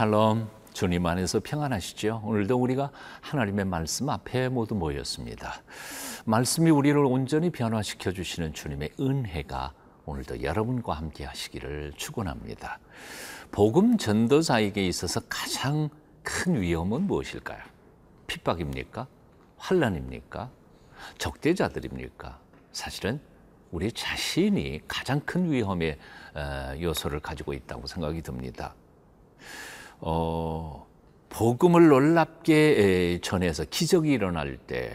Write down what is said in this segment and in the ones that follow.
샬롬 주님 안에서 평안하시죠? 오늘도 우리가 하나님의 말씀 앞에 모두 모였습니다. 말씀이 우리를 온전히 변화시켜 주시는 주님의 은혜가 오늘도 여러분과 함께 하시기를 축원합니다. 복음 전도자에게 있어서 가장 큰 위험은 무엇일까요? 핍박입니까? 환란입니까? 적대자들입니까? 사실은 우리 자신이 가장 큰 위험의 어, 요소를 가지고 있다고 생각이 듭니다. 어, 복음을 놀랍게 전해서 기적이 일어날 때,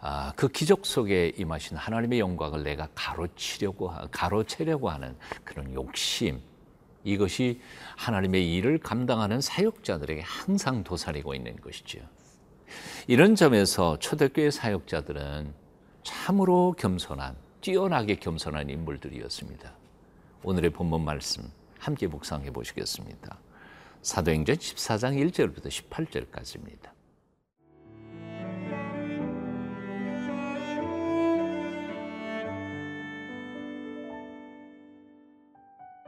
아, 그 기적 속에 임하신 하나님의 영광을 내가 가로치려고, 가로채려고 하는 그런 욕심, 이것이 하나님의 일을 감당하는 사역자들에게 항상 도사리고 있는 것이죠. 이런 점에서 초대교회 사역자들은 참으로 겸손한, 뛰어나게 겸손한 인물들이었습니다. 오늘의 본문 말씀 함께 묵상해 보시겠습니다. 사도행전 14장 1절부터 18절까지입니다.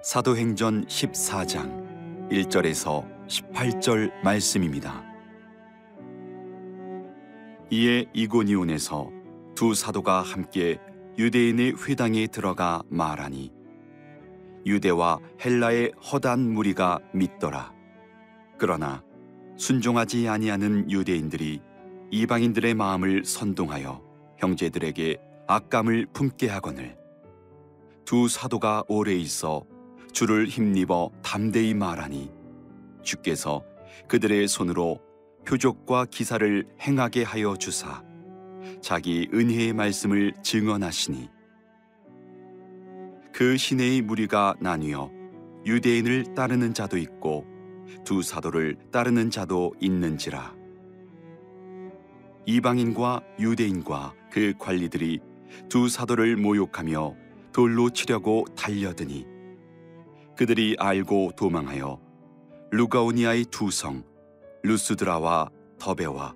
사도행전 14장 1절에서 18절 말씀입니다. 이에 이고니온에서 두 사도가 함께 유대인의 회당에 들어가 말하니 유대와 헬라의 허단 무리가 믿더라. 그러나 순종하지 아니하는 유대인들이 이방인들의 마음을 선동하여 형제들에게 악감을 품게 하거늘. 두 사도가 오래 있어 주를 힘입어 담대히 말하니 주께서 그들의 손으로 표적과 기사를 행하게 하여 주사 자기 은혜의 말씀을 증언하시니 그 시내의 무리가 나뉘어 유대인을 따르는 자도 있고 두 사도를 따르는 자도 있는지라. 이방인과 유대인과 그 관리들이 두 사도를 모욕하며 돌로 치려고 달려드니 그들이 알고 도망하여 루가오니아의 두 성 루스드라와 더베와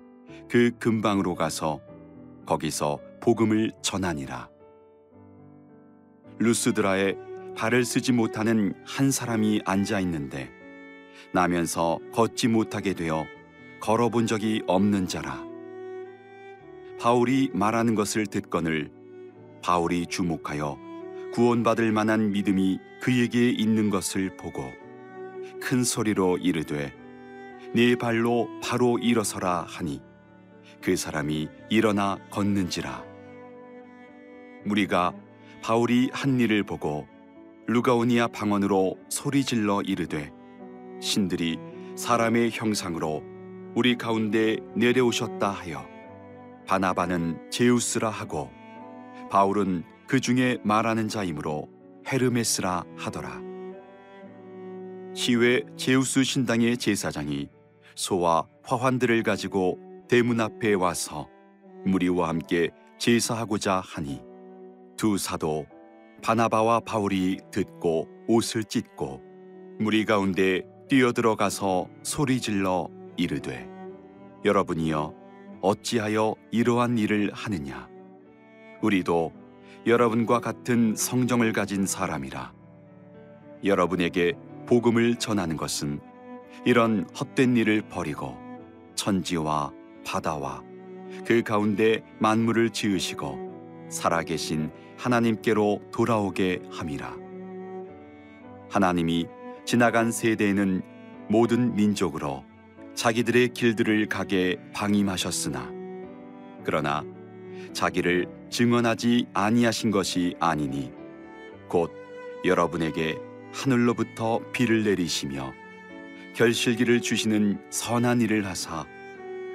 그 근방으로 가서 거기서 복음을 전하니라. 루스드라에 발을 쓰지 못하는 한 사람이 앉아 있는데 나면서 걷지 못하게 되어 걸어본 적이 없는 자라. 바울이 말하는 것을 듣거늘 바울이 주목하여 구원받을 만한 믿음이 그에게 있는 것을 보고 큰 소리로 이르되 네 발로 바로 일어서라 하니 그 사람이 일어나 걷는지라. 무리가 바울이 한 일을 보고 루가오니아 방언으로 소리질러 이르되 신들이 사람의 형상으로 우리 가운데 내려오셨다 하여 바나바는 제우스라 하고 바울은 그 중에 말하는 자이므로 헤르메스라 하더라. 시외 제우스 신당의 제사장이 소와 화환들을 가지고 대문 앞에 와서 무리와 함께 제사하고자 하니 두 사도 바나바와 바울이 듣고 옷을 찢고 무리 가운데 뛰어들어가서 소리질러 이르되 여러분이여 어찌하여 이러한 일을 하느냐 우리도 여러분과 같은 성정을 가진 사람이라 여러분에게 복음을 전하는 것은 이런 헛된 일을 버리고 천지와 바다와 그 가운데 만물을 지으시고 살아계신 하나님께로 돌아오게 함이라. 하나님이 지나간 세대에는 모든 민족으로 자기들의 길들을 가게 방임하셨으나 그러나 자기를 증언하지 아니하신 것이 아니니 곧 여러분에게 하늘로부터 비를 내리시며 결실기를 주시는 선한 일을 하사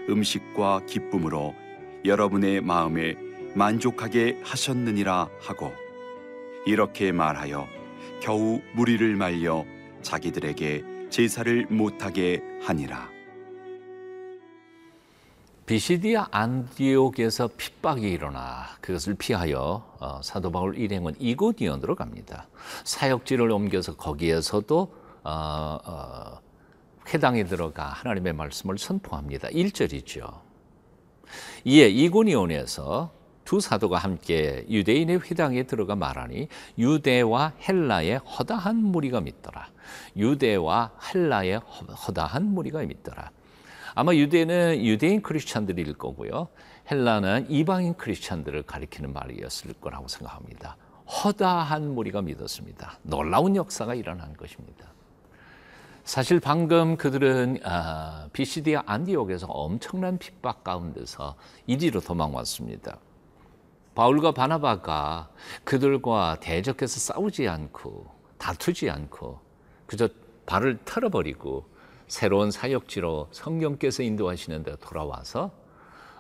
음식과 기쁨으로 여러분의 마음에 만족하게 하셨느니라 하고 이렇게 말하여 겨우 무리를 말려 자기들에게 제사를 못하게 하니라. 비시디아 안디옥에서 핍박이 일어나 그것을 피하여 어, 사도 바울 일행은 이고디언으로 갑니다. 사역지를 옮겨서 거기에서도 어, 어, 회당에 들어가 하나님의 말씀을 선포합니다. 1절이죠. 이에 이고니온에서 두 사도가 함께 유대인의 회당에 들어가 말하니 유대와 헬라의 허다한 무리가 믿더라. 유대와 헬라의 허다한 무리가 믿더라. 아마 유대는 유대인 크리스찬들일 거고요. 헬라는 이방인 크리스찬들을 가리키는 말이었을 거라고 생각합니다. 허다한 무리가 믿었습니다. 놀라운 역사가 일어난 것입니다. 사실 방금 그들은 아, 비시디아 안디옥에서 엄청난 핍박 가운데서 이리로 도망왔습니다. 바울과 바나바가 그들과 대적해서 싸우지 않고 다투지 않고 그저 발을 털어버리고 새로운 사역지로 성령께서 인도하시는 데 돌아와서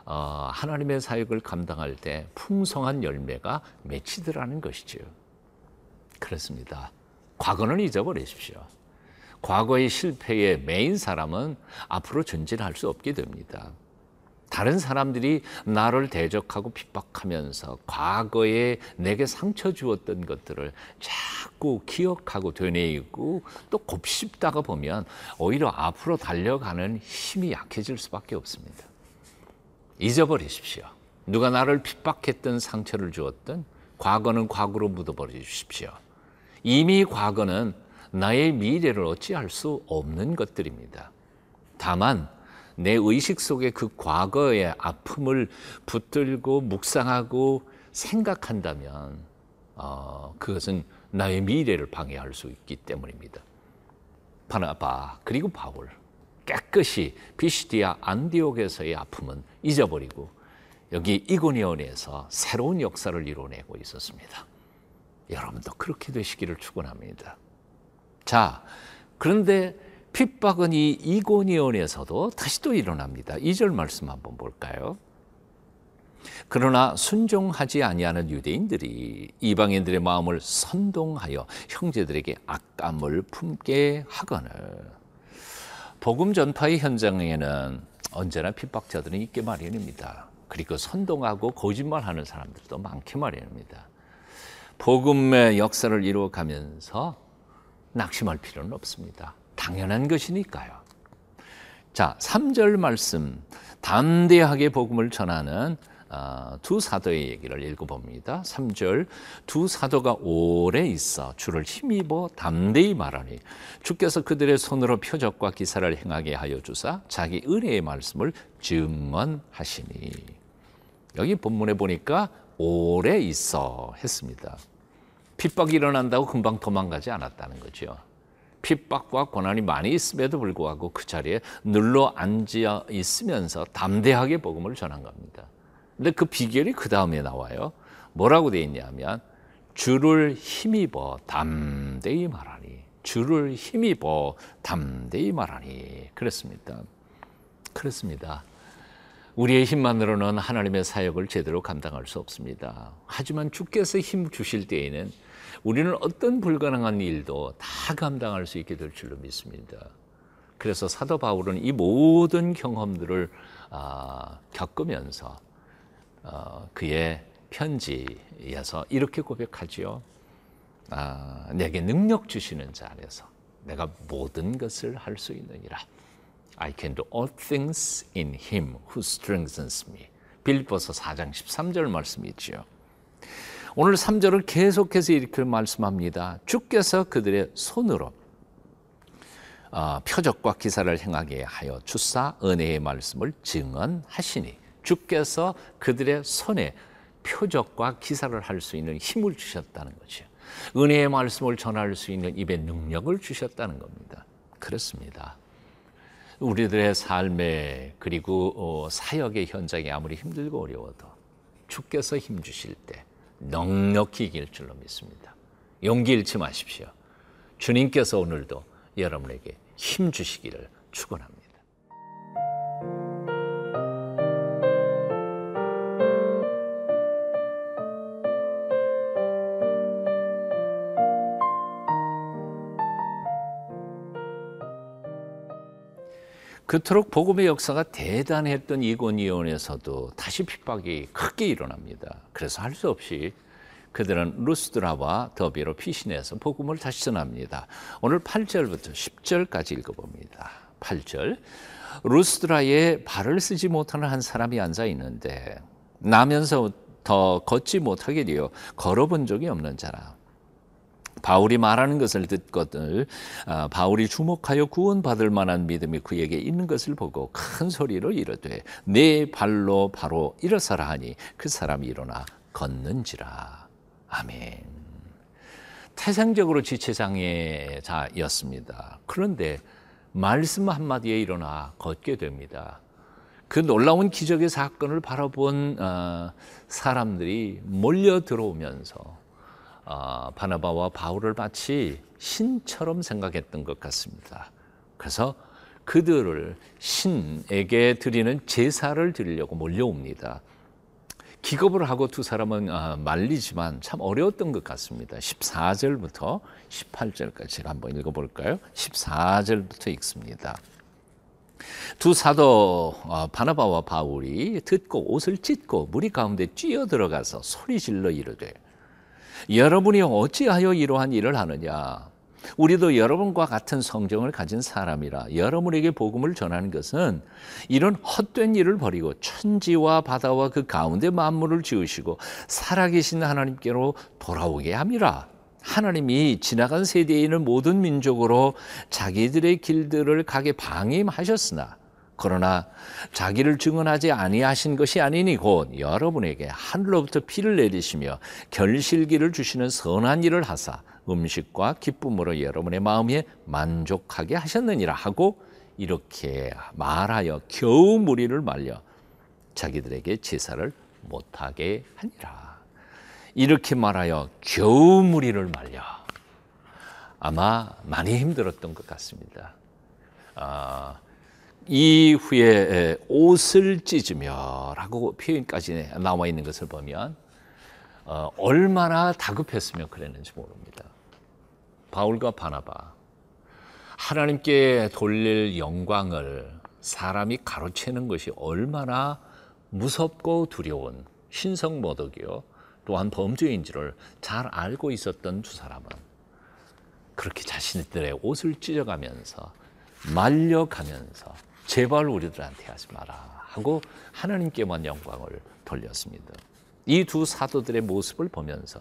어, 하나님의 사역을 감당할 때 풍성한 열매가 맺히더라는 것이죠. 그렇습니다. 과거는 잊어버리십시오. 과거의 실패에 매인 사람은 앞으로 전진할 수 없게 됩니다. 다른 사람들이 나를 대적하고 핍박하면서 과거에 내게 상처 주었던 것들을 자꾸 기억하고 되뇌이고 또 곱씹다가 보면 오히려 앞으로 달려가는 힘이 약해질 수밖에 없습니다. 잊어버리십시오. 누가 나를 핍박했던 상처를 주었던 과거는 과거로 묻어버려 주십시오. 이미 과거는 나의 미래를 어찌할 수 없는 것들입니다. 다만 내 의식 속에 그 과거의 아픔을 붙들고 묵상하고 생각한다면 어, 그것은 나의 미래를 방해할 수 있기 때문입니다. 바나바 그리고 바울 깨끗이 비시디아 안디옥에서의 아픔은 잊어버리고 여기 이고니온에서 새로운 역사를 이뤄내고 있었습니다. 여러분도 그렇게 되시기를 축원합니다. 자, 그런데 핍박은 이 이고니온에서도 다시 또 일어납니다. 2절 말씀 한번 볼까요? 그러나 순종하지 아니하는 유대인들이 이방인들의 마음을 선동하여 형제들에게 악감을 품게 하거늘 복음 전파의 현장에는 언제나 핍박자들은 있게 마련입니다. 그리고 선동하고 거짓말하는 사람들도 많게 마련입니다. 복음의 역사를 이루어가면서 낙심할 필요는 없습니다. 당연한 것이니까요. 자, 3절 말씀. 담대하게 복음을 전하는 어, 두 사도의 얘기를 읽어봅니다. 3절 두 사도가 오래 있어 주를 힘입어 담대히 말하니 주께서 그들의 손으로 표적과 기사를 행하게 하여 주사 자기 은혜의 말씀을 증언하시니 여기 본문에 보니까 오래 있어 했습니다. 핍박이 일어난다고 금방 도망가지 않았다는 거죠. 핍박과 고난이 많이 있음에도 불구하고 그 자리에 눌러 앉아 있으면서 담대하게 복음을 전한 겁니다. 근데 그 비결이 그 다음에 나와요. 뭐라고 돼 있냐면 주를 힘입어 담대히 말하니 주를 힘입어 담대히 말하니 그랬습니다. 그렇습니다. 우리의 힘만으로는 하나님의 사역을 제대로 감당할 수 없습니다. 하지만 주께서 힘 주실 때에는 우리는 어떤 불가능한 일도 다 감당할 수 있게 될 줄로 믿습니다. 그래서 사도 바울은 이 모든 경험들을 아, 겪으면서 어, 그의 편지에서 이렇게 고백하지요. 아, 내게 능력 주시는 자 안에서 내가 모든 것을 할 수 있느니라. I can do all things in him who strengthens me. 빌립보서 4장 13절 말씀이지요. 오늘 3절을 계속해서 이렇게 말씀합니다. 주께서 그들의 손으로 어, 표적과 기사를 행하게 하여 주사 은혜의 말씀을 증언하시니 주께서 그들의 손에 표적과 기사를 할 수 있는 힘을 주셨다는 거죠. 은혜의 말씀을 전할 수 있는 입의 능력을 주셨다는 겁니다. 그렇습니다. 우리들의 삶에 그리고 어, 사역의 현장이 아무리 힘들고 어려워도 주께서 힘 주실 때 넉넉히 이길 줄로 믿습니다. 용기 잃지 마십시오. 주님께서 오늘도 여러분에게 힘 주시기를 축원합니다. 그토록 복음의 역사가 대단했던 이고니온에서도 다시 핍박이 크게 일어납니다. 그래서 할 수 없이 그들은 루스드라와 더비로 피신해서 복음을 다시 전합니다. 오늘 8절부터 10절까지 읽어봅니다. 8절 루스드라에 발을 쓰지 못하는 한 사람이 앉아 있는데 나면서 더 걷지 못하게 되어 걸어본 적이 없는 자라. 바울이 말하는 것을 듣거든 아, 바울이 주목하여 구원받을 만한 믿음이 그에게 있는 것을 보고 큰 소리로 이르되 내 발로 바로 일어서라 하니 그 사람이 일어나 걷는지라 아멘. 태생적으로 지체장애자였습니다. 그런데 말씀 한마디에 일어나 걷게 됩니다. 그 놀라운 기적의 사건을 바라본 어, 사람들이 몰려 들어오면서 어, 바나바와 바울을 마치 신처럼 생각했던 것 같습니다. 그래서 그들을 신에게 드리는 제사를 드리려고 몰려옵니다. 기겁을 하고 두 사람은 어, 말리지만 참 어려웠던 것 같습니다. 14절부터 18절까지 제가 한번 읽어볼까요? 14절부터 읽습니다. 두 사도 어, 바나바와 바울이 듣고 옷을 찢고 무리 가운데 뛰어 들어가서 소리 질러 이르되 여러분이 어찌하여 이러한 일을 하느냐? 우리도 여러분과 같은 성정을 가진 사람이라 여러분에게 복음을 전하는 것은 이런 헛된 일을 버리고 천지와 바다와 그 가운데 만물을 지으시고 살아계신 하나님께로 돌아오게 함이라. 하나님이 지나간 세대에 있는 모든 민족으로 자기들의 길들을 가게 방임하셨으나 그러나 자기를 증언하지 아니하신 것이 아니니 곧 여러분에게 하늘로부터 피를 내리시며 결실기를 주시는 선한 일을 하사 음식과 기쁨으로 여러분의 마음에 만족하게 하셨느니라 하고 이렇게 말하여 겨우 무리를 말려 자기들에게 제사를 못하게 하니라. 이렇게 말하여 겨우 무리를 말려. 아마 많이 힘들었던 것 같습니다. 아, 이후에 옷을 찢으며라고 표현까지 나와 있는 것을 보면 어, 얼마나 다급했으면 그랬는지 모릅니다. 바울과 바나바 하나님께 돌릴 영광을 사람이 가로채는 것이 얼마나 무섭고 두려운 신성모독이요 또한 범죄인지를 잘 알고 있었던 두 사람은 그렇게 자신들의 옷을 찢어가면서 말려가면서 제발 우리들한테 하지 마라 하고 하나님께만 영광을 돌렸습니다. 이 두 사도들의 모습을 보면서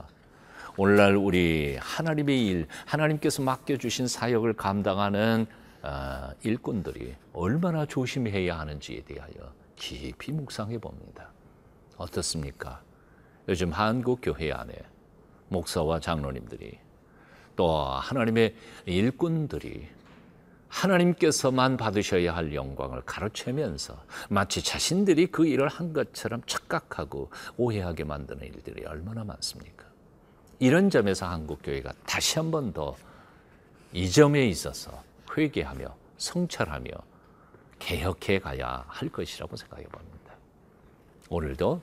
오늘날 우리 하나님의 일, 하나님께서 맡겨주신 사역을 감당하는 어, 일꾼들이 얼마나 조심해야 하는지에 대하여 깊이 묵상해 봅니다. 어떻습니까? 요즘 한국 교회 안에 목사와 장로님들이 또 하나님의 일꾼들이 하나님께서만 받으셔야 할 영광을 가로채면서 마치 자신들이 그 일을 한 것처럼 착각하고 오해하게 만드는 일들이 얼마나 많습니까? 이런 점에서 한국교회가 다시 한 번 더 이 점에 있어서 회개하며 성찰하며 개혁해 가야 할 것이라고 생각해 봅니다. 오늘도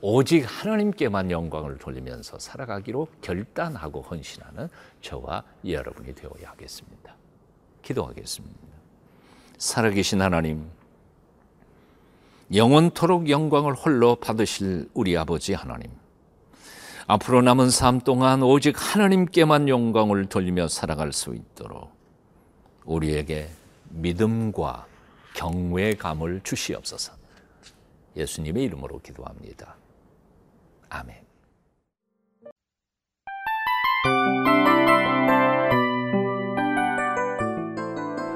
오직 하나님께만 영광을 돌리면서 살아가기로 결단하고 헌신하는 저와 여러분이 되어야 하겠습니다. 기도하겠습니다. 살아계신 하나님, 영원토록 영광을 홀로 받으실 우리 아버지 하나님. 앞으로 남은 삶 동안 오직 하나님께만 영광을 돌리며 살아갈 수 있도록 우리에게 믿음과 경외감을 주시옵소서. 예수님의 이름으로 기도합니다. 아멘.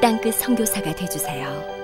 땅끝 성교사가 되주세요